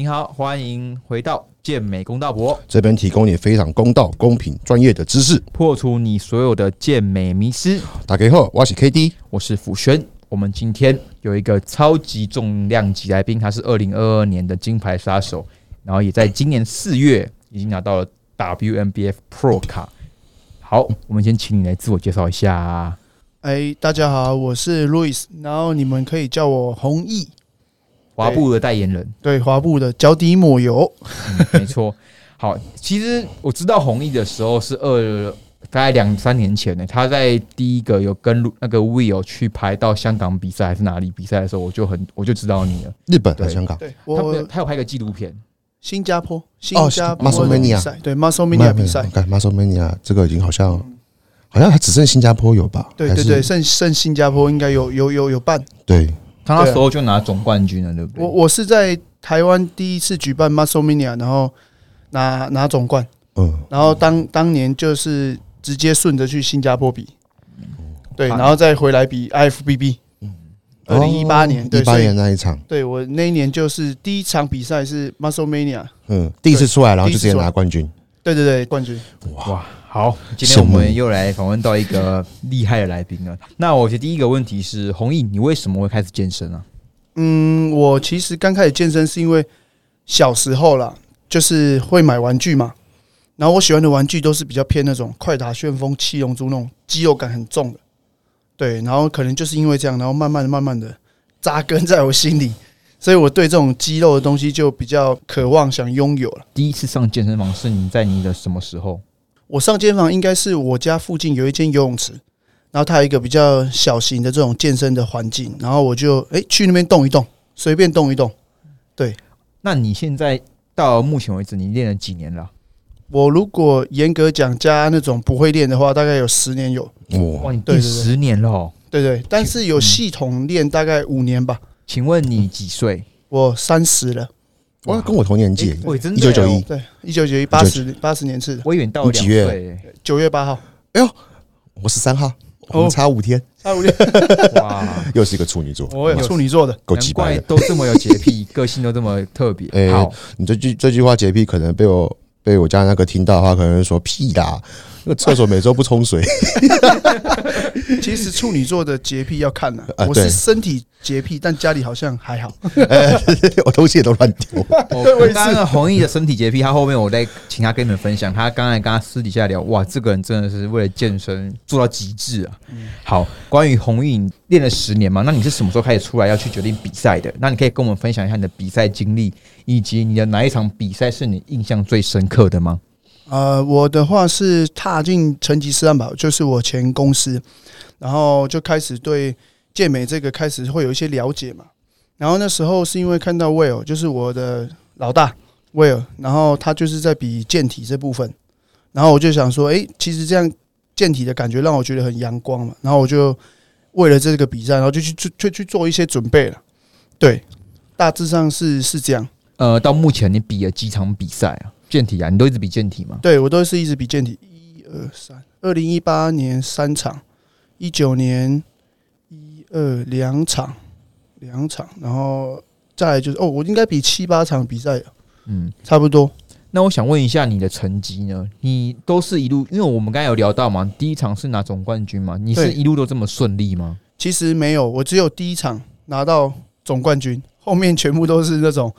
您好，欢迎回到健美公道博，这边提供你非常公道、公平、专业的知识。破除你所有的健美迷思。打开后，我是 KD，我是辅轩。我们今天有一个超级重量级来宾，他是二零二二年的金牌杀手，然后也在今年四月已经拿到了 WMBF Pro 卡。好，我们先请你来自我介绍一下。哎，大家好，我是 Louis，然后你们可以叫我弘毅。华步的代言人，对华步的脚底抹油，没错。好，其实我知道弘毅的时候是二大概两三年前呢。他在第一个有跟那个 Will 去拍到香港比赛还是哪里比赛的时候，我就很我就知道你了。日本和香港，对，他他有拍个纪录片，新加坡，新加坡 Muscle Mania，对 Muscle Mania 比赛，Muscle Mania 这个已经好像好像还只剩新加坡有吧？对对对，剩剩新加坡应该有有有有办，对。他那时候就拿总冠军了，对不对？我我是在台湾第一次举办 Muscle Mania，然后拿拿总冠，嗯，然后当当年就是直接顺着去新加坡比，对，然后再回来比 IFBB，嗯，二零一八年，一八年那一场，对我那一年就是第一场比赛是 Muscle Mania，嗯，第一次出来，然后就直接拿冠军，对对对，冠军，哇。好，今天我们又来访问到一个厉害的来宾了。那我觉得第一个问题是，弘毅，你为什么会开始健身啊？嗯，我其实刚开始健身是因为小时候啦，就是会买玩具嘛。然后我喜欢的玩具都是比较偏那种快打旋风、七龙珠那种肌肉感很重的。对，然后可能就是因为这样，然后慢慢的、慢慢的扎根在我心里，所以我对这种肌肉的东西就比较渴望想拥有了。第一次上健身房是你在你的什么时候？我上健身房应该是我家附近有一间游泳池，然后它有一个比较小型的这种健身的环境，然后我就哎去那边动一动，随便动一动。对，那你现在到目前为止你练了几年了？我如果严格讲加那种不会练的话，大概有十年有。哇，你对十年了？对对，但是有系统练大概五年吧。请问你几岁？我三十了。哇，跟我同年纪，一九九一，对，一九九一，八十八十年次。的，我以为到几月？九月八号。哎呦，我十三号，我们差五天，差五天。哇，又是一个处女座，我有处女座的，够奇怪，都这么有洁癖，个性都这么特别。好，你这句这句话洁癖，可能被我被我家那个听到的话，可能说屁啦。那厕所每周不冲水。其实处女座的洁癖要看呢，我是身体洁癖，但家里好像还好。我东西也都乱丢。刚刚弘毅的身体洁癖，他后面我再请他跟你们分享。他刚才跟他私底下聊，哇，这个人真的是为了健身做到极致啊。好，关于弘毅练了十年嘛，那你是什么时候开始出来要去决定比赛的？那你可以跟我们分享一下你的比赛经历，以及你的哪一场比赛是你印象最深刻的吗？呃，我的话是踏进成吉思汗堡，就是我前公司，然后就开始对健美这个开始会有一些了解嘛。然后那时候是因为看到 Will，就是我的老大 Will，然后他就是在比健体这部分，然后我就想说，哎，其实这样健体的感觉让我觉得很阳光嘛。然后我就为了这个比赛，然后就去去去做一些准备了。对，大致上是是这样。呃，到目前你比了几场比赛啊？健体啊，你都一直比健体吗？对，我都是一直比健体。一二三，二零一八年三场，一九年一二两场，两场，然后再来就是哦，我应该比七八场比赛，嗯，差不多。那我想问一下你的成绩呢？你都是一路，因为我们刚才有聊到嘛，第一场是拿总冠军嘛，你是一路都这么顺利吗？其实没有，我只有第一场拿到总冠军，后面全部都是那种。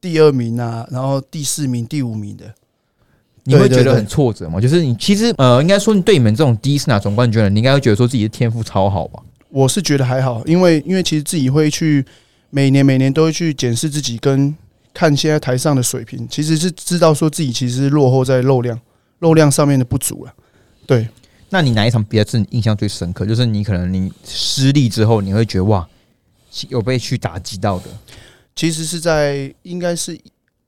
第二名啊，然后第四名、第五名的，你会觉得很挫折吗？就是你其实呃，应该说你对你们这种第一次拿总冠军的，你应该会觉得说自己的天赋超好吧？我是觉得还好，因为因为其实自己会去每年每年都会去检视自己，跟看现在台上的水平，其实是知道说自己其实落后在肉量肉量上面的不足了。对，那你哪一场比赛是你印象最深刻？就是你可能你失利之后，你会觉得哇，有被去打击到的。其实是在应该是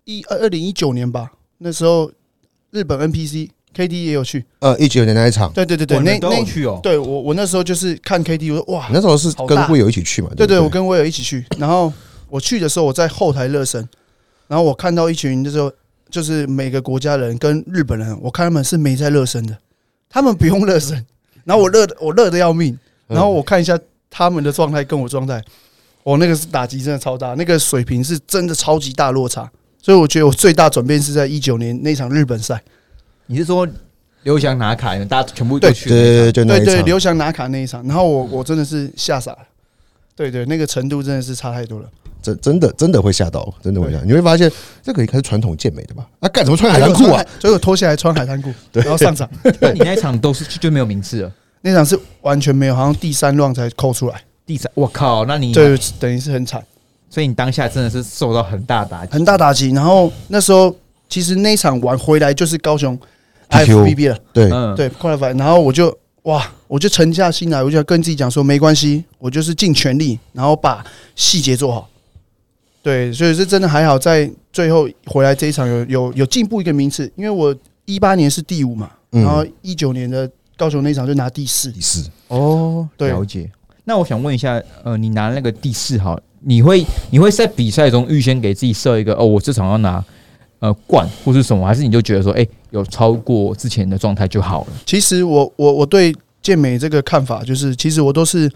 一二二零一九年吧，那时候日本 NPC KD 也有去，呃，一九年那一场，对对对对，那那去哦，对我我那时候就是看 KD，我说哇，那时候是跟威友一起去嘛，对对，我跟威友一起去，然后我去的时候我在后台热身，然后我看到一群那时候就是每个国家人跟日本人，我看他们是没在热身的，他们不用热身，然后我热的我热的要命，然后我看一下他们的状态跟我状态。我那个是打击真的超大，那个水平是真的超级大落差。所以我觉得我最大转变是在一九年那场日本赛，你是说刘翔拿卡，大家全部对都去对对对，对对，刘翔拿卡那一场，然后我我真的是吓傻了，对对，那个程度真的是差太多了。真真的真的会吓到，真的会吓。你会发现这个应该是传统健美的吧？啊，干什么穿海滩裤啊？？所以我脱下来穿海滩裤，然后上场。那你那一场都是就没有名次了。那场是完全没有，好像第三乱才扣出来，第三，我靠，那你对，等于是很惨，所以你当下真的是受到很大打击。很大打击。然后那时候其实那一场玩回来就是高雄 PQ IFBB 了，对，嗯，对，快乐反。然后我就哇，我就沉下心来，我就跟自己讲说，没关系，我就是尽全力，然后把细节做好。对，所以是真的还好，在最后回来这一场有有有进步一个名次，因为我一八年是第五嘛，嗯然后一九年的高雄那一场就拿第四。第四，哦，对了解。那我想问一下，呃，你拿那个第四好，你会你会在比赛中预先给自己设一个哦，我这场要拿呃冠或是什么，还是你就觉得说，哎、有超过之前的状态就好了？其实我我我对健美这个看法就是，其实我都是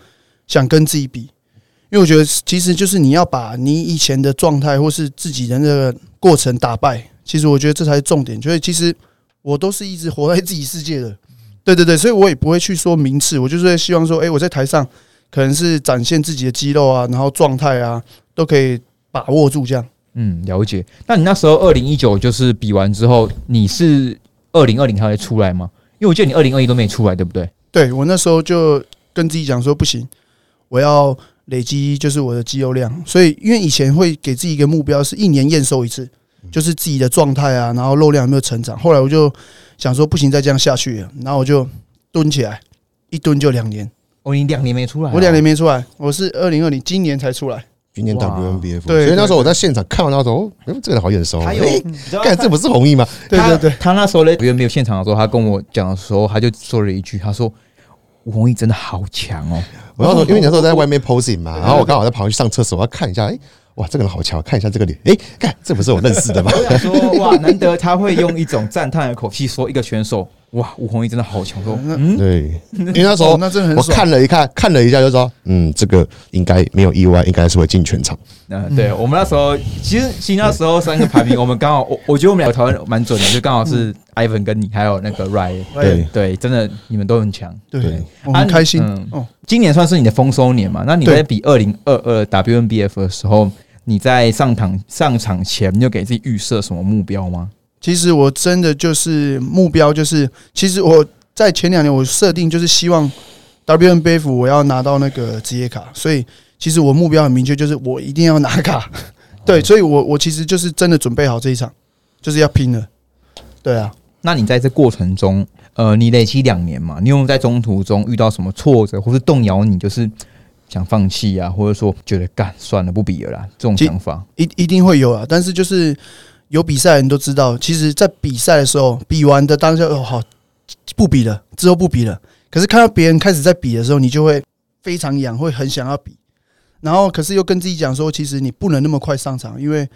想跟自己比，因为我觉得其实就是你要把你以前的状态或是自己的那个过程打败，其实我觉得这才是重点。所以其实我都是一直活在自己世界的，对对对，所以我也不会去说名次，我就是希望说，哎、我在台上可能是展现自己的肌肉啊，然后状态啊都可以把握住这样。嗯，了解。那你那时候二零一九就是比完之后，你是二零二零才会出来吗？因为我记得你二零二一都没出来，对不对？对我那时候就跟自己讲说，不行，我要累积就是我的肌肉量。所以因为以前会给自己一个目标，是一年验收一次，就是自己的状态啊，然后肉量有没有成长。后来我就想说，不行，再这样下去了，然后我就蹲起来，一蹲就两年。哦，你两年没出来、我两年。没出来，我是二零二零今年才出来。今年哇 WNBF，对所以那时候我在现场看完他说，哦，哎这个人好眼熟，哎你知道干这不是弘毅吗？他对对对，他那时候呢，有没有现场的时候，他跟我讲的时候，他就说了一句，他说吴弘毅真的好强哦。我那时候因为你那时候在外面 posing 嘛，然后我刚好在旁边去上厕所，我要看一下，哎，哇，这个人好强，看一下这个脸，哎，看这不是我认识的吗？我想说，哇，难得他会用一种赞叹的口气说一个选手，哇，吴弘毅真的好强。说，嗯，对，因为那时候哦，那真的很我。看了一看，看了一下就说，嗯，这个应该没有意外，应该是会进全场。嗯，对我们那时候，其实其实那时候三个排名，我们刚好，我我觉得我们两个讨论蛮准的，就刚好是 Ivan 跟你，还有那个 Ray，对对，真的你们都很强。对对，我很开心嗯哦。今年算是你的丰收年嘛？那你在比二零二二 WNBF 的时候，你在上场上场前，你有给自己预设什么目标吗？其实我真的就是目标，就是其实我在前两年我设定就是希望 WNBF 我要拿到那个职业卡，所以其实我目标很明确，就是我一定要拿卡。对，所以我我其实就是真的准备好这一场，就是要拼了。对啊，那你在这过程中，呃，你累积两年嘛，你有没有在中途中遇到什么挫折，或是动摇你，就是想放弃啊，或者说觉得干算了不比了啦这种想法？一一定会有啊，但是就是有比赛的人都知道，其实，在比赛的时候，比完的当下哦好不比了，之后不比了。可是看到别人开始在比的时候，你就会非常痒，会很想要比。然后，可是又跟自己讲说，其实你不能那么快上场，因为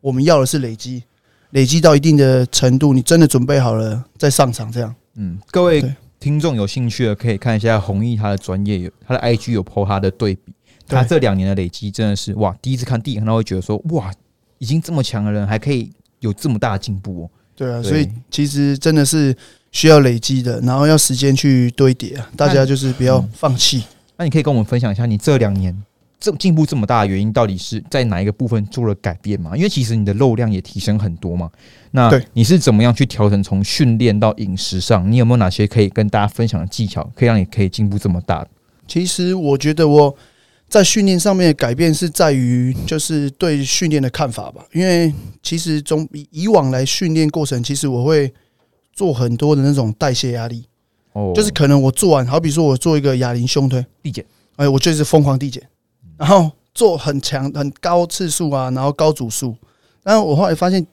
我们要的是累积，累积到一定的程度，你真的准备好了再上场。这样，嗯，各位听众有兴趣的可以看一下弘毅他的专业有他的 IG 有 PO 他的对比，他这两年的累积真的是哇，第一次看第一眼看到会觉得说哇，已经这么强的人还可以有这么大的进步哦。对啊，对所以其实真的是需要累积的，然后要时间去堆叠啊。大家就是不要放弃。那你可以跟我们分享一下，你这两年这进步这么大的原因，到底是在哪一个部分做了改变吗？因为其实你的肉量也提升很多嘛。那对你是怎么样去调整从训练到饮食上？你有没有哪些可以跟大家分享的技巧，可以让你可以进步这么大？其实我觉得我在训练上面的改变是在于，就是对训练的看法吧。因为其实从以以往来训练过程，其实我会做很多的那种代谢压力，哦，就是可能我做完，好比说我做一个哑铃胸推，递减，哎，我就是疯狂递减，然后做很强、很高次数啊，然后高组数。但是我后来发现，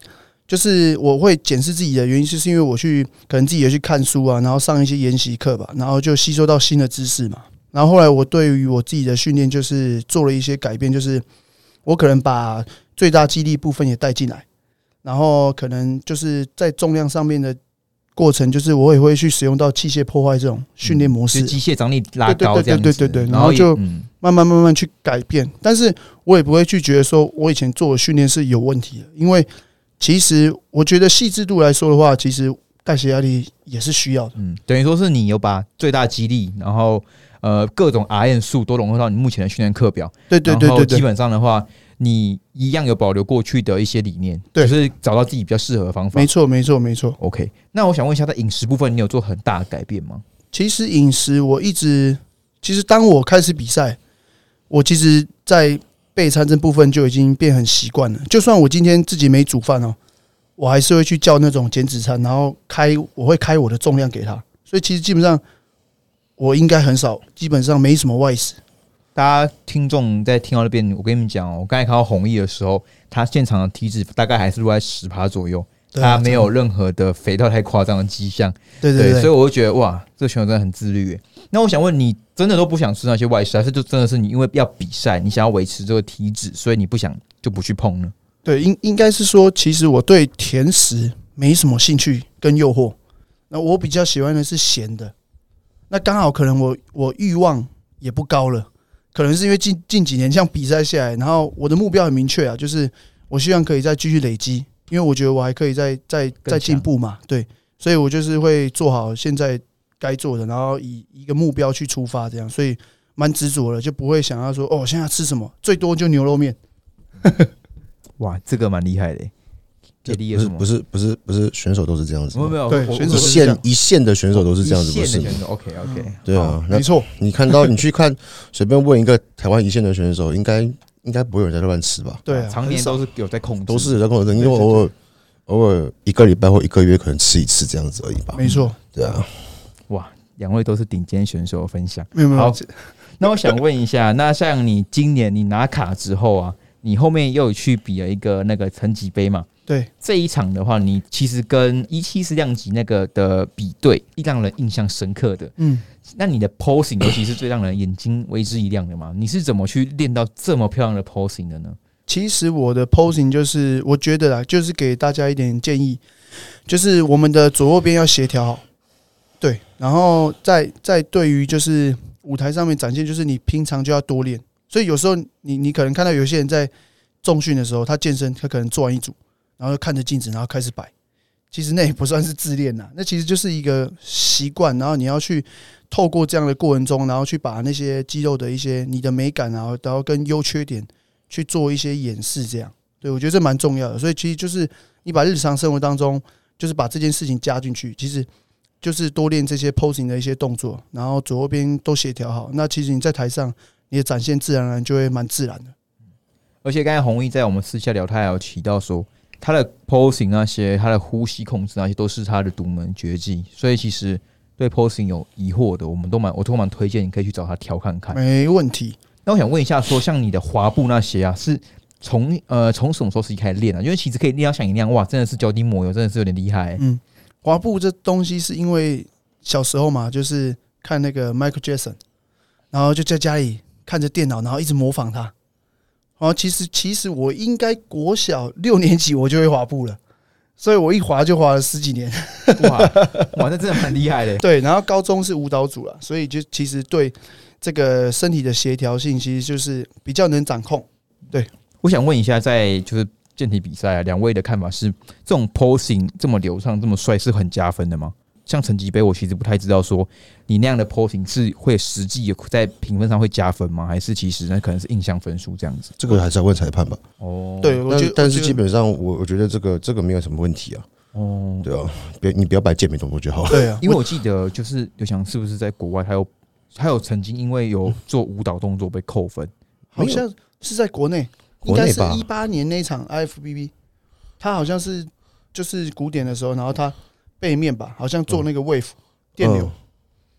就是我会检视自己的原因，就是因为我去可能自己也去看书啊，然后上一些研习课吧，然后就吸收到新的知识嘛。然后后来我对于我自己的训练就是做了一些改变，就是我可能把最大肌力部分也带进来，然后可能就是在重量上面的过程，就是我也会去使用到器械破坏这种训练模式就是。机械张力拉对对对高这样子，对对对对然然后就嗯慢慢慢慢去改变，但是我也不会去觉得说我以前做的训练是有问题的，因为其实我觉得细致度来说的话，其实代谢压力也是需要的。嗯，等于说是你有把最大肌力，然后呃各种 R N 数都融合到你目前的训练课表，对对对然后基对对，本上的话，你一样有保留过去的一些理念，对就是找到自己比较适合的方法没。错没错没错。OK，那我想问一下，在饮食部分，你有做很大的改变吗？其实饮食我一直，其实当我开始比赛，我其实，在备餐这部分就已经变很习惯了。就算我今天自己没煮饭哦，我还是会去叫那种减脂餐，然后开我会开我的重量给他。所以其实基本上我应该很少，基本上没什么外食。大家听众在听到那边，我跟你们讲哦，我刚才看到弘毅的时候，他现场的体脂大概还是落在十趴左右，对啊他没有任何的肥到太夸张的迹象。对对对，所以我就觉得哇，这个选手真的很自律耶。那我想问你，真的都不想吃那些外食，还是就真的是你因为要比赛，你想要维持这个体脂，所以你不想就不去碰呢？对，应应该是说，其实我对甜食没什么兴趣跟诱惑。那我比较喜欢的是咸的。那刚好可能我我欲望也不高了，可能是因为近近几年这样比赛下来，然后我的目标很明确啊，就是我希望可以再继续累积，因为我觉得我还可以再再再进步嘛。对，所以我就是会做好现在该做的，然后以一个目标去出发，这样，所以蛮执着的，就不会想要说哦，现在吃什么，最多就牛肉面。哇，这个蛮厉害的耶。不是不是不是不是选手都是这样子吗，没有没有，选手一线一线的选手都是这样子，不是吗一线的选？手 OK OK，对啊，没错，你看到你去看，随便问一个台湾一线的选手，应该应该不会有人在乱吃吧？对啊，常年都是有在控制，都是有在跟我说，因为偶尔偶尔一个礼拜或一个月可能吃一次这样子而已吧。没错，对啊，哇，两位都是顶尖选手分享。没有没有。好，那我想问一下，那像你今年你拿卡之后啊，你后面又有去比了一个那个成绩杯嘛？对，这一场的话，你其实跟一七四量级那个的比对，让人印象深刻的。嗯，那你的 posing 尤其是最让人眼睛为之一亮的嘛？你是怎么去练到这么漂亮的 posing 的呢？其实我的 posing 就是我觉得啦，就是给大家一点建议，就是我们的左右边要协调好，对，然后在在对于就是舞台上面展现，就是你平常就要多练，所以有时候你你可能看到有些人在重训的时候，他健身，他可能做完一组，然后就看着镜子，然后开始摆。其实那也不算是自恋呐，那其实就是一个习惯，然后你要去透过这样的过程中，然后去把那些肌肉的一些你的美感啊，然后跟优缺点去做一些演示，这样对我觉得这蛮重要的。所以其实就是你把日常生活当中，就是把这件事情加进去，其实就是多练这些 posing 的一些动作，然后左右边都协调好。那其实你在台上，你的展现自然而然就会蛮自然的。而且刚才弘毅在我们私下聊，他还有提到说，他的 posing 那些，他的呼吸控制那些都是他的独门绝技。所以其实对 posing 有疑惑的，我们都蛮我都蛮推荐你可以去找他调看看。没问题。那我想问一下说像你的滑步那些啊，是从呃从什么时候开始练啊？因为其实可以练到像你那样，哇，真的是脚底抹油，真的是有点厉害、欸。嗯，滑步这东西是因为小时候嘛，就是看那个 Michael Jackson，然后就在家里看着电脑，然后一直模仿他。然后其实其实我应该国小六年级我就会滑步了，所以我一滑就滑了十几年。哇哇，那真的蛮厉害的、欸。对，然后高中是舞蹈组了，所以就其实对这个身体的协调性，其实就是比较能掌控。对我想问一下，在就是健体比赛啊，两位的看法是，这种 posing 这么流畅、这么帅，是很加分的吗？像成绩杯，我其实不太知道说你那样的 posing 是会实际有在评分上会加分吗？还是其实那可能是印象分数这样子？这个还是要问裁判吧。哦，对，我觉得，但但是基本上，我我觉得这个这个没有什么问题啊。哦，对啊，别你不要摆健美动作就好。对啊，因为我记得就是刘翔是不是在国外，还有还有曾经因为有做舞蹈动作被扣分，好像是在国内，应该是一八年那场 IFBB，他好像是就是古典的时候，然后他背面吧，好像做那个 wave 电流，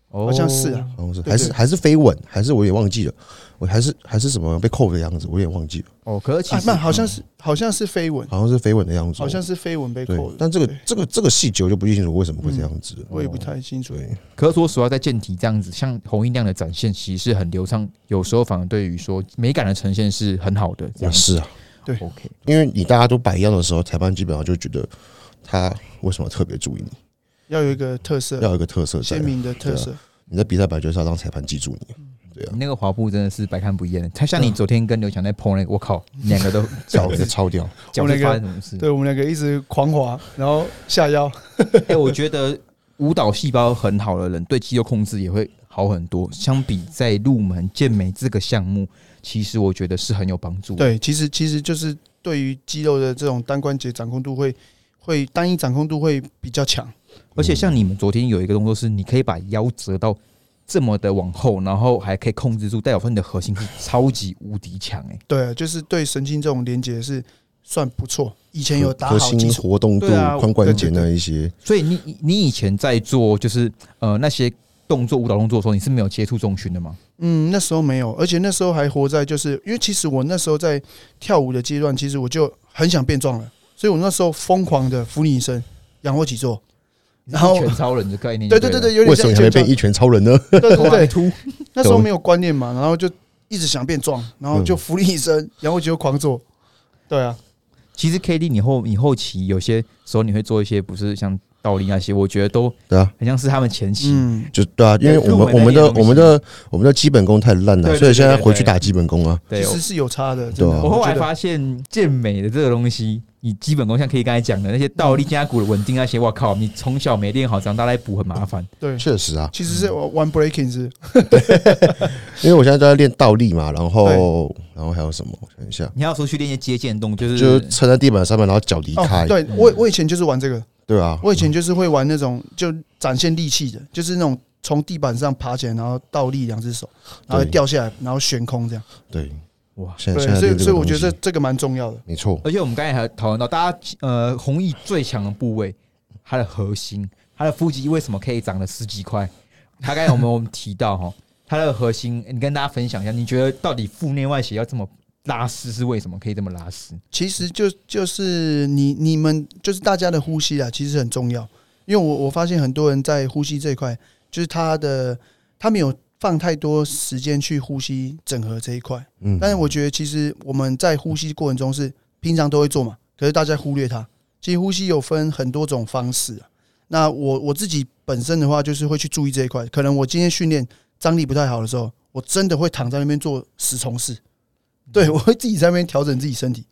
哦。好像是啊，好像是对对。还是还是飞吻，还是我也忘记了，我还是还是什么被扣的样子，我也忘记了，哦，可是其啊，实那好像是好像是飞吻，好像是飞吻的样子。哦，好像是飞吻被对扣的，，但这个对。这个这个细节我就不清楚为什么会这样子。我也不太清楚。对，可是说实话，在健体这样子，像红衣那样的展现，其实是很流畅，有时候反而对于说美感的呈现是很好的。这样。是啊，对。OK，因为你大家都摆一样的时候，裁判基本上就觉得他为什么特别注意你，要有一个特色，要有一个特色在鲜。明的特色。你在比赛本来就是要让裁判记住你，对啊你，那个滑步真的是百看不厌的。他像你昨天跟刘强在碰那个，我靠，两个都脚脚是 超掉，脚是发生什么事？对我们两个一直狂滑，然后下腰。哎、我觉得舞蹈细胞很好的人，对肌肉控制也会好很多。相比在入门健美这个项目，其实我觉得是很有帮助。，对，其实其实就是对于肌肉的这种单关节掌控度会会单一掌控度会比较强。而且像你们昨天有一个动作是，你可以把腰折到这么的往后，然后还可以控制住，代表说你的核心是超级无敌强哎。对，啊就是对神经这种连接是算不错。以前有打核心好，活动度、对啊髋关节那一些，所以你你你以前在做就是呃那些动作舞蹈动作的时候，你是没有接触重训的吗？嗯，那时候没有，而且那时候还活在就是因为其实我那时候在跳舞的阶段，其实我就很想变壮了，所以我那时候疯狂的伏你一身、仰卧起坐，然后全超人的概念，对对对对，，有点为什么你还没像变一拳超人呢？对对对，突。那时候没有观念嘛，然后就一直想变壮，然后就伏你一身、仰卧起坐狂做，对啊，其实 K D 你后你后期有些时候你会做一些不是像倒立那些，我觉得都对啊，很像是他们前期。嗯，就对啊，因为我们我们的我们的我们的基本功太烂了，所以现在回去打基本功啊。其实是有差的，真的。对啊我后来发现健美的这个东西，你基本功像可以刚才讲的那些倒立、肩胛骨的稳定那些，我靠，你从小没练好，长大来补很麻烦。对，确实啊，其实是 one breaking 是，因为我现在都在练倒立嘛，然后然后还有什么？我想一下，你要说去练一些接剑动，就是就是撑在地板上面，然后脚离开。哦，，对我我以前就是玩这个，对啊，我以前就是会玩那种就展现力气的，就是那种从地板上爬起来，然后倒立两只手，然后掉下来，然后悬空这样。对，哇。对所以所以我觉得这这个蛮重要的。没错，而且我们刚才还讨论到，大家呃，弘毅最强的部位，它的核心，它的腹肌为什么可以长了十几块？他刚才我们我们提到哈，它的核心，你跟大家分享一下，你觉得到底腹内外斜要这么拉丝是为什么可以这么拉丝？其实就就是你你们就是大家的呼吸啊，其实很重要。因为我我发现很多人在呼吸这一块，就是他的他没有放太多时间去呼吸整合这一块。嗯，但是我觉得其实我们在呼吸过程中是平常都会做嘛，可是大家忽略它。其实呼吸有分很多种方式啊。那我我自己本身的话，就是会去注意这一块。可能我今天训练张力不太好的时候，我真的会躺在那边做十重式，对我会自己在那边调整自己身体。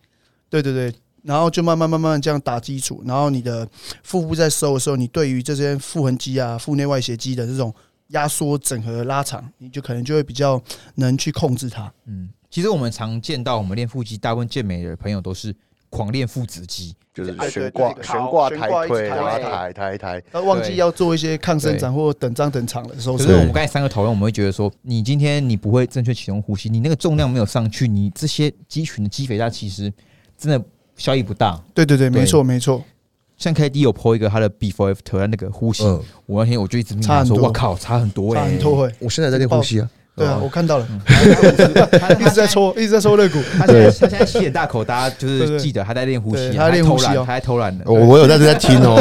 对对对，然后就慢慢慢慢这样打基础，然后你的腹部在收的时候，你对于这些腹横肌啊、腹内外斜肌的这种压缩、整合、拉长，你就可能就会比较能去控制它。嗯，其实我们常见到我们练腹肌，大部分健美的朋友都是狂练腹直肌，就是悬挂悬挂抬腿，抬然后抬抬抬抬，他忘记要做一些抗生长或等张等场的时候是可是我们刚才三个讨论，我们会觉得说，你今天你不会正确启动呼吸，你那个重量没有上去，你这些肌群的肌肥大其实真的效益不大。对对对，对。没错没错，像 K D 有 po 一个他的 before after 那个呼吸，嗯，我那天我就一直跟他说，我靠，差很多哎、差很多会。我现在在练呼吸啊，对啊，哦。我看到了，他一直在。抽，一直在抽肋骨。他现在他现在吸很大口，大家就是记得他在练呼吸，对他在练呼吸哦。他在偷懒，他在偷懒的。我我有在在听哦，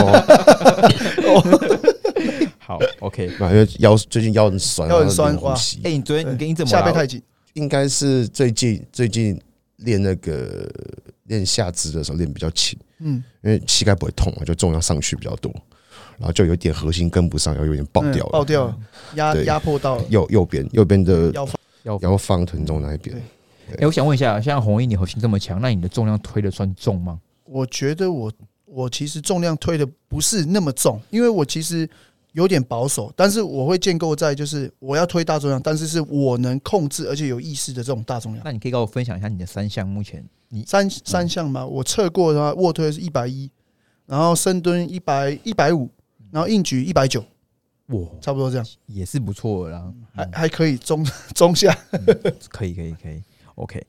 好，OK。啊因为腰最近腰很酸，腰很酸呼吸。哎，你昨天你跟你怎么下背太紧，应该是最近最近练那个练下肢的时候练比较勤，嗯，因为膝盖不会痛嘛，就重量上去比较多，然后就有点核心跟不上，然后有点爆掉嗯爆。掉了，压压迫到右右边右边的腰放。要腰放臀中那一边对，哎，我想问一下，像红衣你核心这么强，那你的重量推的算重吗？我觉得我我其实重量推的不是那么重，因为我其实有点保守，但是我会建构在就是我要推大重量，但是是我能控制而且有意识的这种大重量。那你可以跟我分享一下你的三项，目前你三三项嘛，我测过的话，卧推是一百一，然后深蹲一百一百五，然后硬举一百九，哇差不多这样，也是不错的啦，还还可以中 中下。可以可以可以，OK。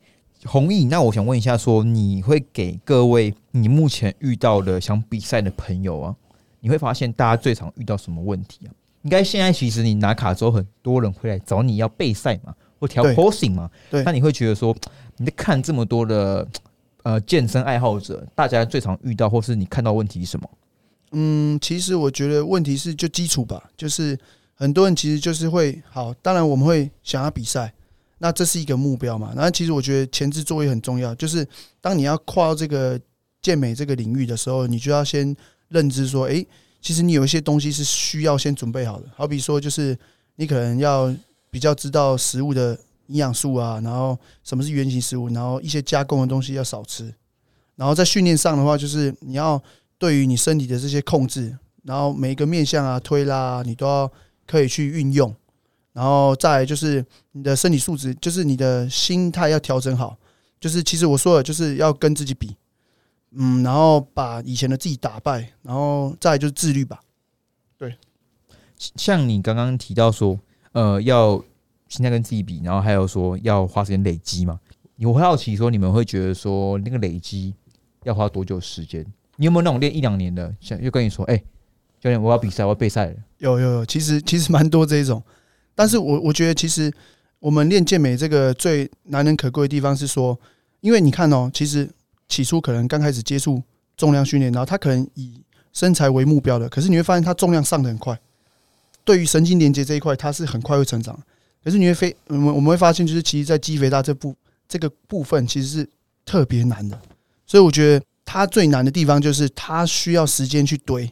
弘毅，那我想问一下说你会给各位你目前遇到的想比赛的朋友啊，你会发现大家最常遇到什么问题啊？应该现在其实你拿卡之后，很多人会来找你要备赛嘛，或调 posing 嘛，对那你会觉得说你在看这么多的呃健身爱好者，大家最常遇到或是你看到问题是什么？嗯，其实我觉得问题是就基础吧，就是很多人其实就是会好，当然我们会想要比赛，那这是一个目标嘛。然后其实我觉得前置作业很重要，就是当你要跨到这个健美这个领域的时候，你就要先认知说，诶，其实你有一些东西是需要先准备好的，好比说就是你可能要比较知道食物的营养素啊，然后什么是原型食物，然后一些加工的东西要少吃。然后在训练上的话，就是你要对于你身体的这些控制，然后每一个面向啊、推拉啊，你都要可以去运用。然后再来就是你的身体素质，就是你的心态要调整好。就是其实我说的，就是要跟自己比，嗯，然后把以前的自己打败，然后再来就是自律吧。对像你刚刚提到说，呃，要现在跟自己比，然后还有说要花时间累积嘛。我会好奇说，你们会觉得说那个累积要花多久时间？你有没有那种练一两年的，想就跟你说，哎、教练，我要比赛，我要备赛了。有有有，其实其实蛮多这一种，但是我我觉得其实我们练健美这个最难能可贵的地方是说，因为你看哦，其实起初可能刚开始接触重量训练，然后他可能以身材为目标的，可是你会发现他重量上的很快，对于神经连接这一块，它是很快会成长。可是你会非我们我们会发现，就是其实，在肌肥大这部这个部分其实是特别难的，所以我觉得它最难的地方就是它需要时间去堆，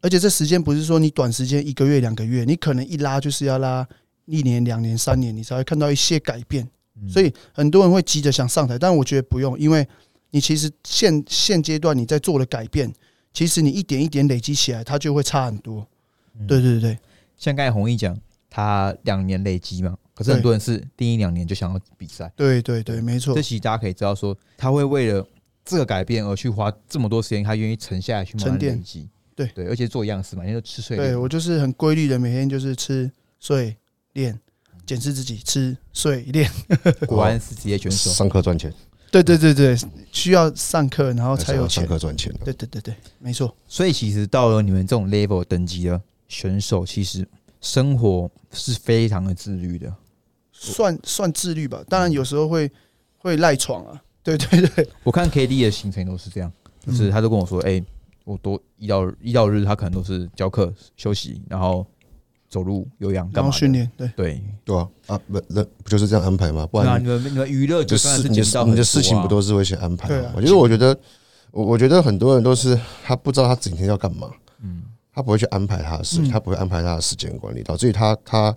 而且这时间不是说你短时间一个月两个月，你可能一拉就是要拉一年两年三年，你才会看到一些改变。嗯所以很多人会急着想上台，但我觉得不用，因为你其实现现阶段你在做的改变，其实你一点一点累积起来，它就会差很多。嗯对对对像刚才弘毅讲，他两年累积嘛，可是很多人是第一两年就想要比赛。对对对，没错这，其实大家可以知道说，他会为了这个改变而去花这么多时间，他愿意沉下来去慢慢沉淀累积。对对，而且做一样事嘛，因为吃睡练对我就是很规律的，每天就是吃睡练，检视自己吃睡练。果然是职业选手。上课赚钱，对对对对，需要上课，然后才有上钱。课赚钱的。对对对对，没错。所以其实到了你们这种 level 等级的选手，其实生活是非常的自律的。算算自律吧，当然有时候会会赖床啊。对对对，我看 KD 的行程都是这样，就是他都跟我说，哎、我多一到一到日，他可能都是教课、休息，然后走路、有氧，干嘛的然后训。练，对对，对啊，啊不，那不就是这样安排吗？不那然你们你们娱乐就就算是是你的减到很你的事情不都是会先安排对啊？吗我觉得，我觉得，我我觉得很多人都是他不知道他整天要干嘛，嗯他不会去安排他的事，嗯他不会安排他的时间管理，导致于他他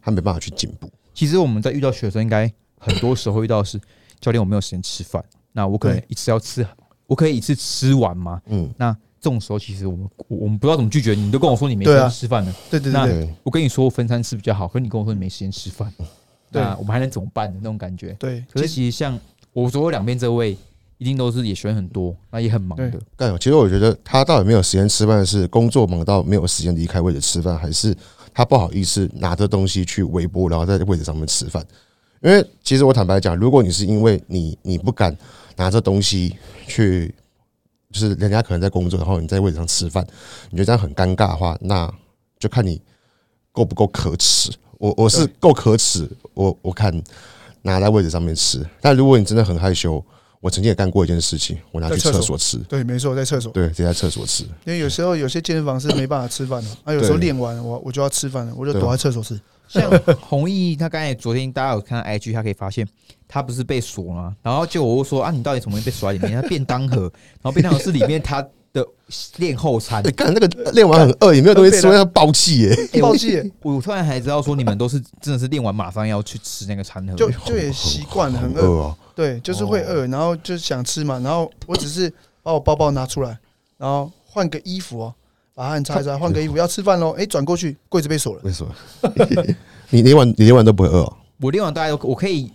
他没办法去进步。其实我们在遇到学生，应该很多时候遇到的是教练，我没有时间吃饭，那我可能一次要吃，我可以一次吃完吗？嗯，那这种时候，其实我们我我们不知道怎么拒绝你，你都跟我说你没时间吃饭了，对对对我跟你说分餐吃比较好，可是你跟我说你没时间吃饭，对那我们还能怎么办的那种感觉？对。可是其实像我左右两边这位，一定都是也学很多，那也很忙的对。但其实我觉得他到底没有时间吃饭，是工作忙到没有时间离开位置吃饭，还是他不好意思拿着东西去微波，然后在位置上面吃饭？因为其实我坦白讲，如果你是因为你你不敢拿着东西去，就是人家可能在工作，然后你在位置上吃饭，你觉得这样很尴尬的话，那就看你够不够可耻。我我是对够可耻，我我看拿在位置上面吃。但如果你真的很害羞，我曾经也干过一件事情，我拿去在厕所吃。对，没错，在厕所，对，直接在厕所吃。因为有时候有些健身房是没办法吃饭的，啊，有时候对练完我我就要吃饭了，我就躲在厕所吃。像弘毅，他刚才昨天大家有看到 IG，他可以发现他不是被锁吗？然后结果我就说啊，你到底怎么会被锁在里面？他便当盒，然后便当盒是里面他的练后餐哎、。干那个练完很饿，也没有东西吃，要爆气耶、欸暴气耶我我突然还知道说你们都是真的是练完马上要去吃那个餐盒，就就也习惯了，很饿。对，就是会饿，然后就想吃嘛，然后我只是把我包包拿出来，然后换个衣服哦，把汗擦一擦，换个衣服，要吃饭喽，哎，转过去柜子被锁了，为什么？你连晚你连晚都不会饿、哦？我连晚大概都我可以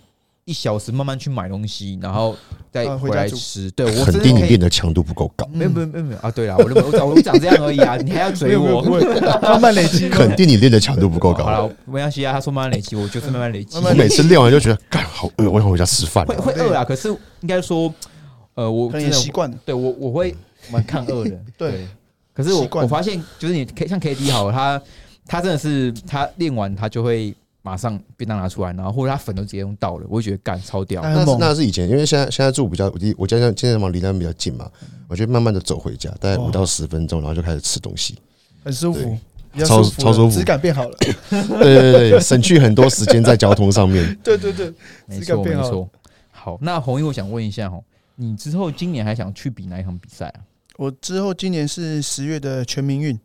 一小时慢慢去买东西，然后再回来吃。对我肯定你练的强度不够高，没有没有没有没有啊！对了，我我我我讲这样而已啊，你还要追我？慢慢累积，肯定你练的强度不够高。好了，没关系啊。他说慢慢累积，我就是慢慢累积，我每次练完就觉得干好饿，我想回家吃饭会。会饿啊。可是应该说，呃，我可能真的习惯了，对我我会蛮抗饿的。对可是我我发现，就是你 K 像 K D 好了，他他真的是他练完他就会马上便当拿出来，然后或者他粉都直接用倒了，我会觉得干超屌。那是那是以前，因为现在现在住比较离我家现在健身房离那边比较近嘛，我就慢慢的走回家，大概哦五到十分钟，然后就开始吃东西。很舒服超超舒服质感变好了，对对对对，省去很多时间在交通上面。对对对，没质感变好错没错。好，那红衣，我想问一下哦，你之后今年还想去比哪一场比赛啊？我之后今年是十月的全民运，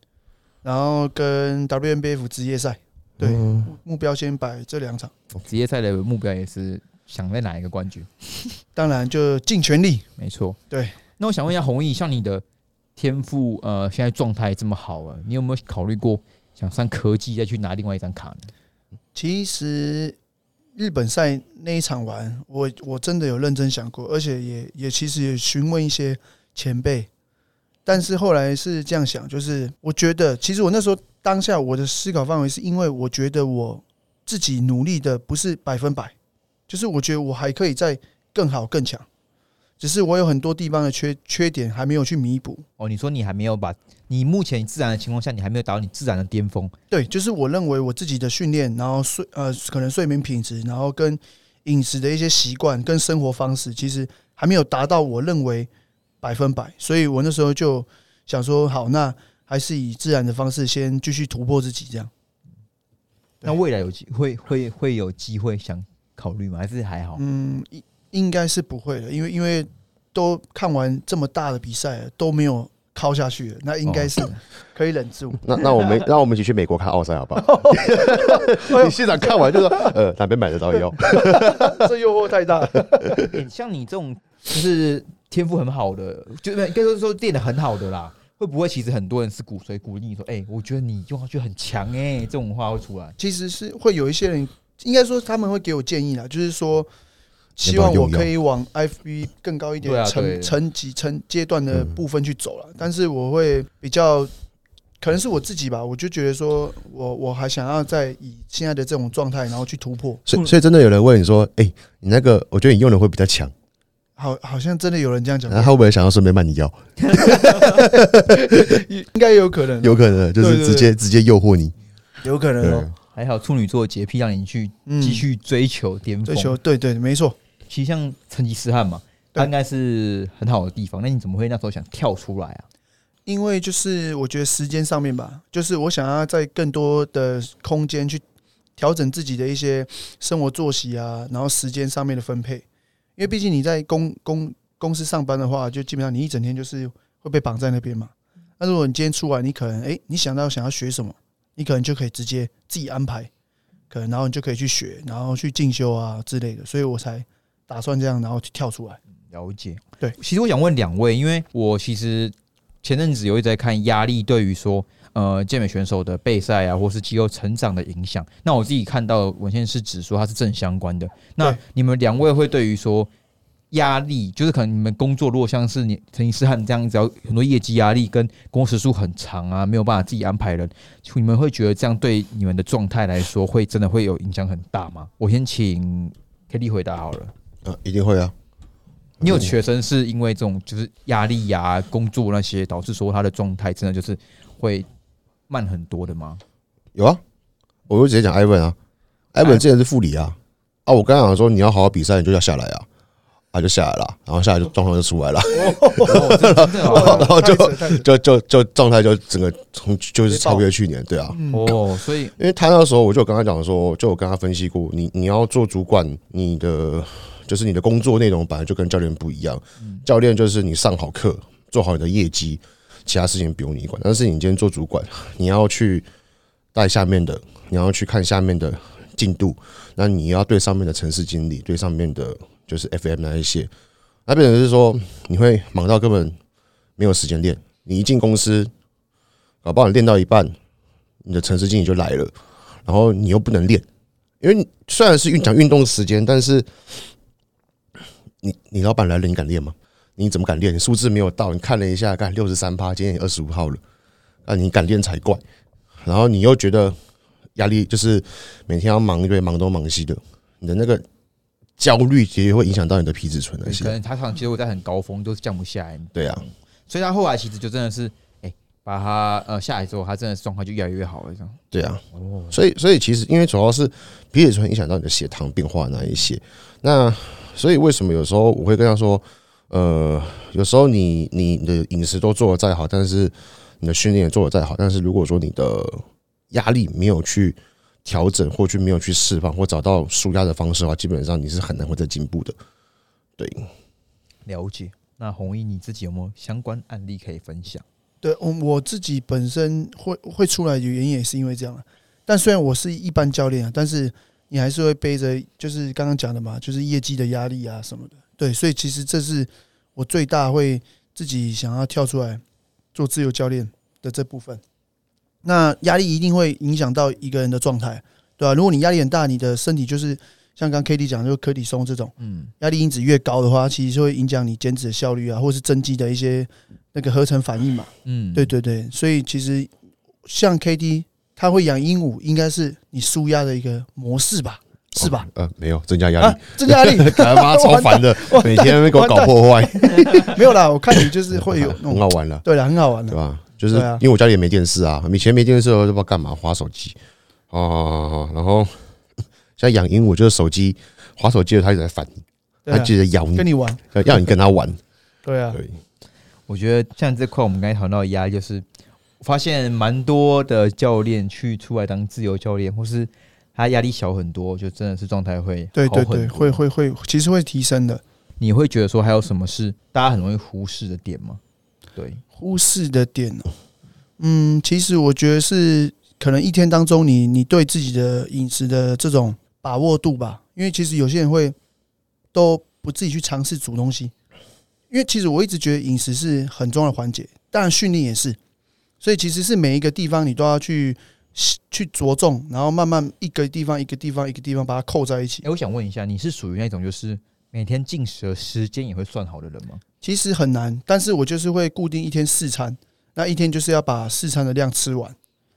然后跟 WNBF 职业赛，对，嗯目标先摆这两场，职业赛的目标也是想在哪一个冠军？当然就尽全力。没错。对，那我想问一下弘毅，像你的天赋，呃，现在状态这么好啊，你有没有考虑过想上科技再去拿另外一张卡呢？其实日本赛那一场玩，我我真的有认真想过，而且也也其实也询问一些前辈，但是后来是这样想，就是我觉得其实我那时候当下我的思考范围是因为我觉得我自己努力的不是百分百，就是我觉得我还可以再更好更强，只是我有很多地方的缺缺点还没有去弥补。哦，你说你还没有把你目前自然的情况下，你还没有达到你自然的巅峰。对，就是我认为我自己的训练，然后睡呃可能睡眠品质，然后跟饮食的一些习惯跟生活方式，其实还没有达到我认为百分百，所以我那时候就想说，好，那还是以自然的方式先继续突破自己，这样。那未来有机会会会有机会想考虑吗？还是还好？嗯，应应该是不会的，因为因为都看完这么大的比赛了，都没有靠下去了，那应该是可以忍住。那那我们 那我们一起去美国看奥赛好不好？你现场看完就说，呃，哪边买得到药？这诱惑太大了。欸像你这种就是天赋很好的，就是应该说说练的很好的啦，会不会其实很多人是鼓吹鼓励你说，哎、我觉得你用上去很强哎、这种话会出来。其实是会有一些人，应该说他们会给我建议啦，就是说希望我可以往 FB 更高一点层层级层阶段的部分去走了。但是我会比较，可能是我自己吧，我就觉得说我我还想要再以现在的这种状态，然后去突破。所以所以真的有人问你说，哎，你那个，我觉得你用的会比较强，好，好像真的有人这样讲然，后他会不会想要顺便卖你药？应该有可能，有可能就是直接直接诱惑你。有可能哦。还好处女座洁癖让你去嗯继续追求巅峰。追求，对对，没错。其实像成吉思汗嘛，他应该是很好的地方。那你怎么会那时候想跳出来啊？因为就是我觉得时间上面吧，就是我想要在更多的空间去调整自己的一些生活作息啊，然后时间上面的分配。因为毕竟你在公公公司上班的话，就基本上你一整天就是会被绑在那边嘛。那如果你今天出来，你可能诶，你想到想要学什么，你可能就可以直接自己安排，可能然后你就可以去学，然后去进修啊之类的。所以我才打算这样，然后去跳出来。了解，对。其实我想问两位，因为我其实前阵子有一直在看压力对于说呃健美选手的备赛啊，或是肌肉成长的影响。那我自己看到文献是指说它是正相关的。那你们两位会对于说压力，就是可能你们工作如果像是你陈医师汉这样，只要很多业绩压力跟工时数很长啊，没有办法自己安排人，你们会觉得这样对你们的状态来说，会真的会有影响很大吗？我先请 k d 回答好了。呃，一定会啊。你有学生是因为这种就是压力呀、工作那些，导致说他的状态真的就是会慢很多的吗？有啊，我就直接讲 Ivan 啊，Ivan 之前是副理啊，啊，我刚刚讲说你要好好比赛，你就要下来啊，啊就下来了，然后下来就状况就出来了，然后就就就就状态就整个从就是超越去年，对啊，嗯，哦，所以因为他那时候我就有跟他讲说，就有跟他分析过，你你要做主管，你的就是你的工作内容本来就跟教练不一样，教练就是你上好课，做好你的业绩，其他事情不用你管。但是你今天做主管，你要去带下面的，你要去看下面的进度，那你要对上面的城市经理，对上面的就是 FM 那一些，那变成是说你会忙到根本没有时间练。你一进公司，搞不好你练到一半，你的城市经理就来了，然后你又不能练，因为虽然是运讲运动时间，但是你你老板来了，你敢练吗？你怎么敢练？你数字没有到，你看了一下，看六十三趴，今天也二十五号了，那你敢练才怪。然后你又觉得压力就是每天要忙一堆，忙东忙西的，你的那个焦虑其实会影响到你的皮质醇那可。能他长期如果在很高峰都是降不下来，对啊，所以他后来其实就真的是，哎、把他呃下来之后，他真的是状况就越来越好了，这样。对啊，哦，所以所以其实因为主要是皮质醇影响到你的血糖变化那一些，那所以为什么有时候我会跟他说，呃，有时候你你你的饮食都做的再好，但是你的训练也做的再好，但是如果说你的压力没有去调整，或去没有去释放，或找到舒压的方式的话，基本上你是很难会再进步的。对，了解。那红毅你自己有没有相关案例可以分享？对，我我自己本身会会出来的原因也是因为这样啊但虽然我是一般教练啊，但是你还是会背着，就是刚刚讲的嘛，就是业绩的压力啊什么的。对，所以其实这是我最大会自己想要跳出来做自由教练的这部分。那压力一定会影响到一个人的状态，对吧、如果你压力很大，你的身体就是像刚 K D 讲，就是可体松这种嗯，压力因子越高的话，其实就会影响你减脂的效率啊，或是增肌的一些那个合成反应嘛。嗯，对对对，所以其实像 K D，他会养鹦鹉，应该是你舒压的一个模式吧？是吧？呃，没有增加压啊力，，增加压力。他 妈超烦的，每天在那边给我搞破坏，没有啦，我看你就是会有，很好玩了，对了，很好玩的。对吧？就是因为我家里也没电视啊，以前没电视的时候就不知道干嘛，划手机。哦，然后现在养鹦鹉就是手机划手机的，它一直在烦你，它就在咬你跟，你玩，要你跟它玩，对啊，对，我觉得像这块我们刚才谈到的压力，就是我发现蛮多的教练去出来当自由教练，或是他压力小很多，就真的是状态会对对对，会。会会，其实会提升的。你会觉得说还有什么是大家很容易忽视的点吗？对，忽视的点哦，嗯，其实我觉得是可能一天当中你你对自己的饮食的这种把握度吧，因为其实有些人会都不自己去尝试煮东西，因为其实我一直觉得饮食是很重要的环节，当然训练也是，所以其实是每一个地方你都要去去着重，然后慢慢一个地方一个地方一个地方把它扣在一起哎、。我想问一下，你是属于那种就是每天进食的时间也会算好的人吗？其实很难，但是我就是会固定一天四餐，那一天就是要把四餐的量吃完，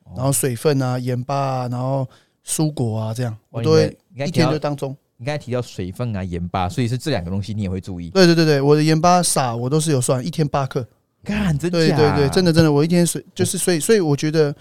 哦然后水分啊、盐巴啊，然后蔬果啊，这样我哇都会一天就当中。你刚才提到水分啊、盐巴，所以是这两个东西你也会注意。对对对对，我的盐巴撒我都是有算，一天八克。干，真对假？对对，真的真的，我一天水就是所以所以我觉得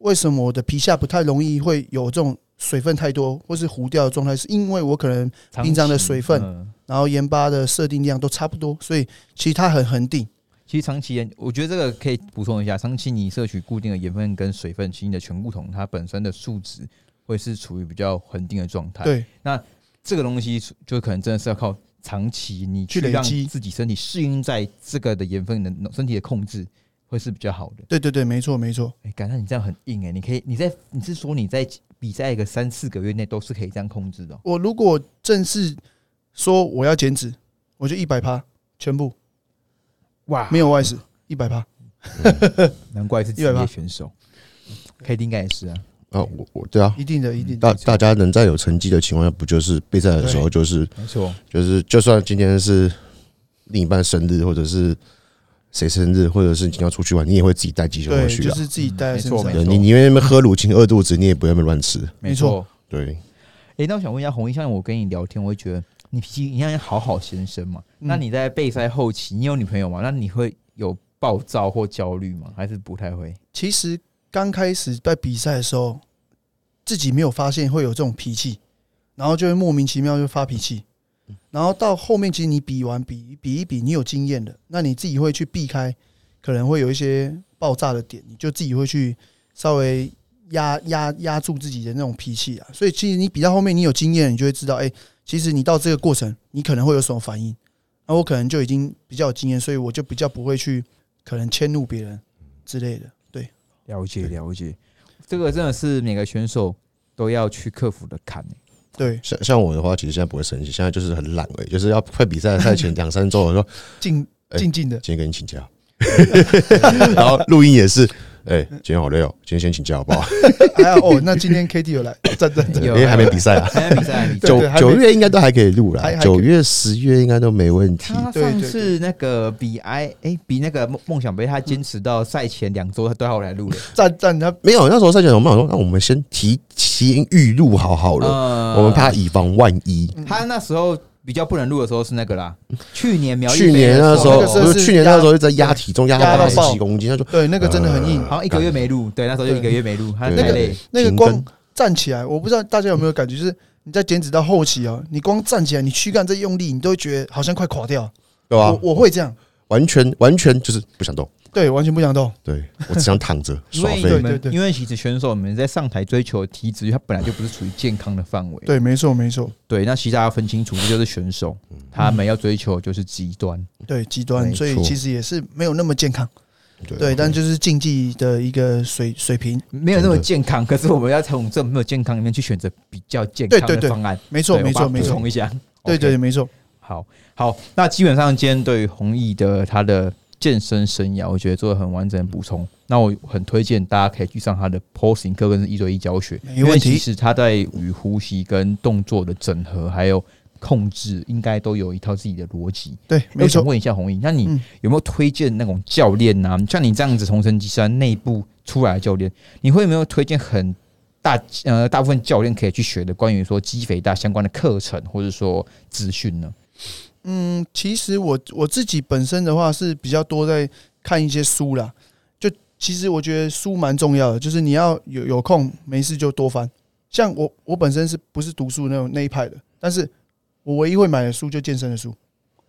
为什么我的皮下不太容易会有这种水分太多或是糊掉的状态，是因为我可能平常的水分嗯然后盐巴的设定量都差不多，所以其实它很恒定。其实长期盐，我觉得这个可以补充一下，长期你摄取固定的盐分跟水分，其实你的醛固酮它本身的数值会是处于比较恒定的状态。，对那这个东西就可能真的是要靠长期你去累积自己身体适应在这个的盐分的身体的控制，会是比较好的。对对对，没错没错。哎、感觉你这样很硬哎、你可以你在你是说你在比赛一个三四个月内都是可以这样控制的哦、我如果正式说我要减脂，我就一百趴全部哇没有外食，一百趴。难怪是 职180业选手。K D 应该也是啊，啊，我我对啊，一定的，一定的。大大家能在有成绩的情况下，不就是备赛的时候，就是没错，就是，就算今天是另一半生日，或者是谁生日，或者是你要出去玩，你也会自己带鸡胸肉，去啊。就是自己带在身上没错没。错对你你因为那边喝乳清饿肚子，你也不要那乱吃。没错。对，哎、那我想问一下红衣，像我跟你聊天，我会觉得你脾气，你像好好先生嘛？嗯那你在备赛后期，你有女朋友吗？那你会有暴躁或焦虑吗？还是不太会？其实刚开始在比赛的时候，自己没有发现会有这种脾气，然后就会莫名其妙就发脾气。然后到后面，其实你比完比比一比，你有经验的，那你自己会去避开，可能会有一些爆炸的点，你就自己会去稍微压压压住自己的那种脾气啊。所以其实你比到后面，你有经验，你就会知道，哎、其实你到这个过程，你可能会有什么反应。那我可能就已经比较有经验，所以我就比较不会去可能迁怒别人之类的。对，了解了解，这个真的是每个选手都要去克服的坎、欸。对，像像我的话，其实现在不会生气，现在就是很懒而已，就是要快比赛赛前两三周，我说 静哎静静的，今天跟你请假，然后录音也是，哎，今天好累哦，今天先请假好不好？还有哦，那今天 K T 有来，赞赞赞，有因为还没比赛啊，还没比赛，九九月应该都还可以录啦，还还可以九月十月应该都没问题。他对对上次那个比 I 哎、比那个梦梦想杯，他坚持到赛前两周，他都要来录了。赞赞他没有，那时候赛前我们想说，那我们先提前预录好好了，呃我们怕以防万一。他那时候比较不能录的时候是那个啦，去年苗栗去年那时候，去年那时候一直在压体重，压到八十几公斤，他说对那个真的很硬，好像一个月没录，对，那时候就一个月没录，他对太累。那个光站起来，我不知道大家有没有感觉，就是你在减脂到后期啊，你光站起来，你躯干在用力，你都会觉得好像快垮掉。对吧我？我会这样，完全完全就是不想动，对，完全不想动。对我只想躺着 因耍废。为你们，对对因为其实选手们在上台追求的体脂，它本来就不是处于健康的范围。对，没错没错，对，那其实大家要分清楚，这就是选手，他们要追求就是极端。对极端，所以错其实也是没有那么健康。对，但就是竞技的一个水水平，没有那么健康，可是我们要从这没有健康里面去选择比较健康对对对的方案。没错对我把它没错没错补充，一下。对 OK 对，没错。好好，那基本上今天对于弘毅的他的健身生涯，我觉得做了很完整的补充。那我很推荐大家可以去上他的 posing 课跟一对一教学，因为没问题其实他在与呼吸跟动作的整合还有控制，应该都有一套自己的逻辑。对，没错。我想问一下红毅，那你嗯有没有推荐那种教练呐、像你这样子从成吉思汗内部出来的教练，你会有没有推荐很大呃大部分教练可以去学的关于说肌肥大相关的课程或者说资讯呢？嗯，其实我我自己本身的话是比较多在看一些书啦。就其实我觉得书蛮重要的，就是你要有有空没事就多翻。像我我本身是不是读书那种那一派的，但是我唯一会买的书就健身的书。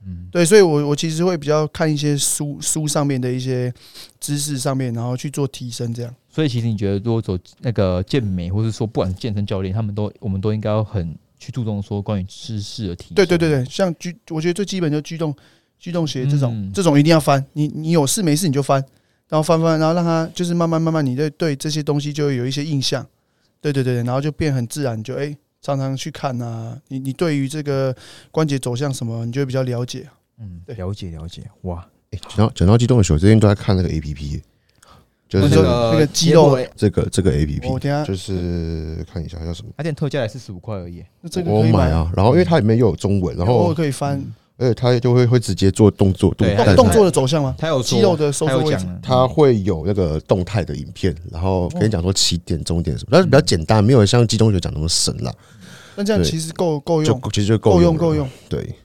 嗯，对，所以我我其实会比较看一些书书上面的一些知识上面，然后去做提升，这样。所以其实你觉得，如果走那个健美，或是说不管是健身教练，他们都我们都应该要很去注重说关于知识的提升。对对对对，像居，我觉得最基本就居动居动学这种，嗯这种一定要翻。你你有事没事你就翻，然后翻翻，然后让它就是慢慢慢慢，你对对这些东西就会有一些印象。对对对，然后就变很自然，就哎、常常去看啊。你你对于这个关节走向什么，你就会比较了解。嗯，对了解了解，哇，诶讲到讲到激动的时候，最近都在看那个 A P P，就是那个那个肌肉这个这个 A P 我 P，等下就是看一下叫什么，它现在特价也是十五块而已。那这个我可以买，啊。然后因为它里面又有中文，然后可以翻而且它就会会直接做动作动对，动动作的走向吗？它有肌肉的收缩它会有那个动态的影片，然后跟你讲说起点、终点什么，但是比较简单，没有像激动学讲那么深啦，那这样其实够够用，其实就够用够用。对，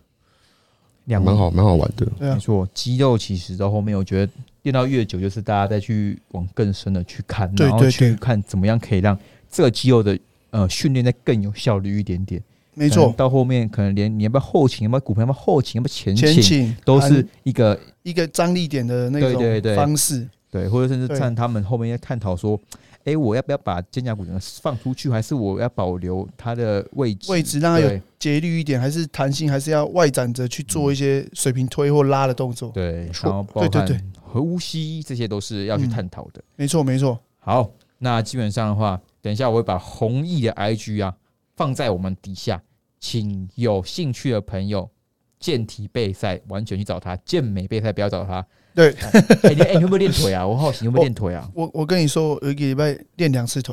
两蛮好蛮好玩的。没，错，肌肉其实到后面，我觉得练到越久，就是大家再去往更深的去看，然后对对对去看怎么样可以让这个肌肉的呃训练再更有效率一点点。没错。到后面可能连你要不要后倾，要不要骨盆，要不要后倾，要不要前倾，前倾都是一个一个张力点的那对对对种方式。对，或者甚至对看他们后面要探讨说，哎，我要不要把肩胛骨放出去，还是我要保留它的位置？位置让它有节律一点，还是弹性，还是要外展着去做一些水平推或拉的动作。对，错然后包对对对含呼吸，这些都是要去嗯探讨的。没错，没错。好，那基本上的话，等一下我会把弘毅的 IG 啊放在我们底下，请有兴趣的朋友健体备赛完全去找他，健美备赛不要找他。对 哎、你哎、你会不会练腿啊？我好奇你会不会练腿啊？我我跟你说，我有一个礼拜练两次腿，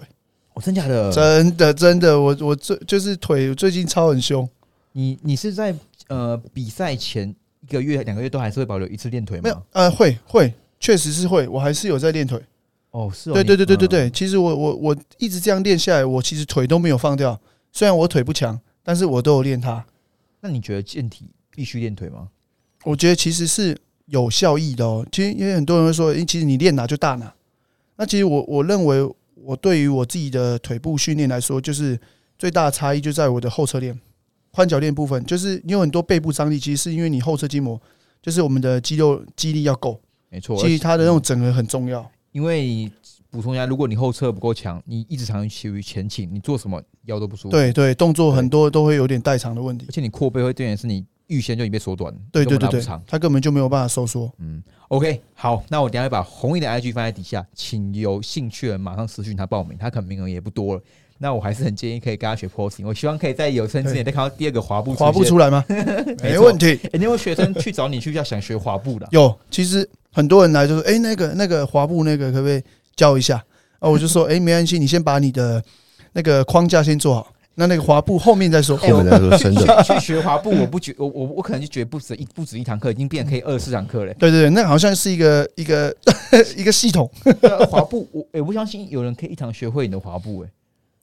哦，真假的？真的真的，我我最就是腿最近超很凶。你你是在呃比赛前一个月、两个月都还是会保留一次练腿吗？没有，呃，会会，确实是会，我还是有在练腿。哦，是哦。对对对对对嗯对，其实我我我一直这样练下来，我其实腿都没有放掉。虽然我腿不强，但是我都有练它。那你觉得健体必须练腿吗？我觉得其实是有效益的哦。其实因为很多人会说，诶，其实你练哪就大哪。那其实我我认为，我对于我自己的腿部训练来说，就是最大的差异就在我的后侧链、髋脚链部分。就是你有很多背部张力，其实是因为你后侧筋膜，就是我们的肌肉肌力要够。没错，其实它的那种整合很重要。因为补充一下，如果你后侧不够强，你一直长期于前倾，你做什么腰都不舒服。，对对，动作很多都会有点代偿的问题而。且你扩背会变成是你预先就已经被缩短，对对对对它根本就没有办法收缩。嗯，OK，好，那我等下会把红毅的 IG 放在底下，请有兴趣的人马上私讯他报名，他可能名额也不多了。那我还是很建议可以跟他学 posing，我希望可以在有生之年再看到第二个滑步滑步出来吗？没问题。欸你有有学生去找你去要想学滑步的啊、有，其实很多人来就说，哎、那个那个滑步那个可不可以教一下？啊，我就说，哎、没关系，你先把你的那个框架先做好，那那个滑步后面再说。后面再说真的，去学滑步，我不觉我我我可能就觉得不止一不止一堂课，已经变成可以二十四堂课了。对对对，那好像是一个一个一个系统，呃滑步，我我不相信有人可以一堂学会你的滑步，哎，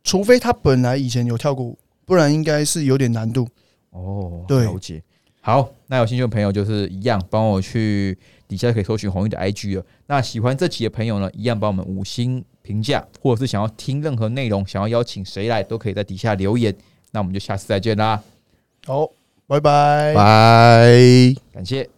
除非他本来以前有跳过舞，不然应该是有点难度。哦，对了解。好，那有兴趣的朋友就是一样，帮我去底下可以搜寻红玉的 IG 了。那喜欢这期的朋友呢，一样帮我们五星评价，或者是想要听任何内容，想要邀请谁来，都可以在底下留言。那我们就下次再见啦，好，拜拜。拜。感谢。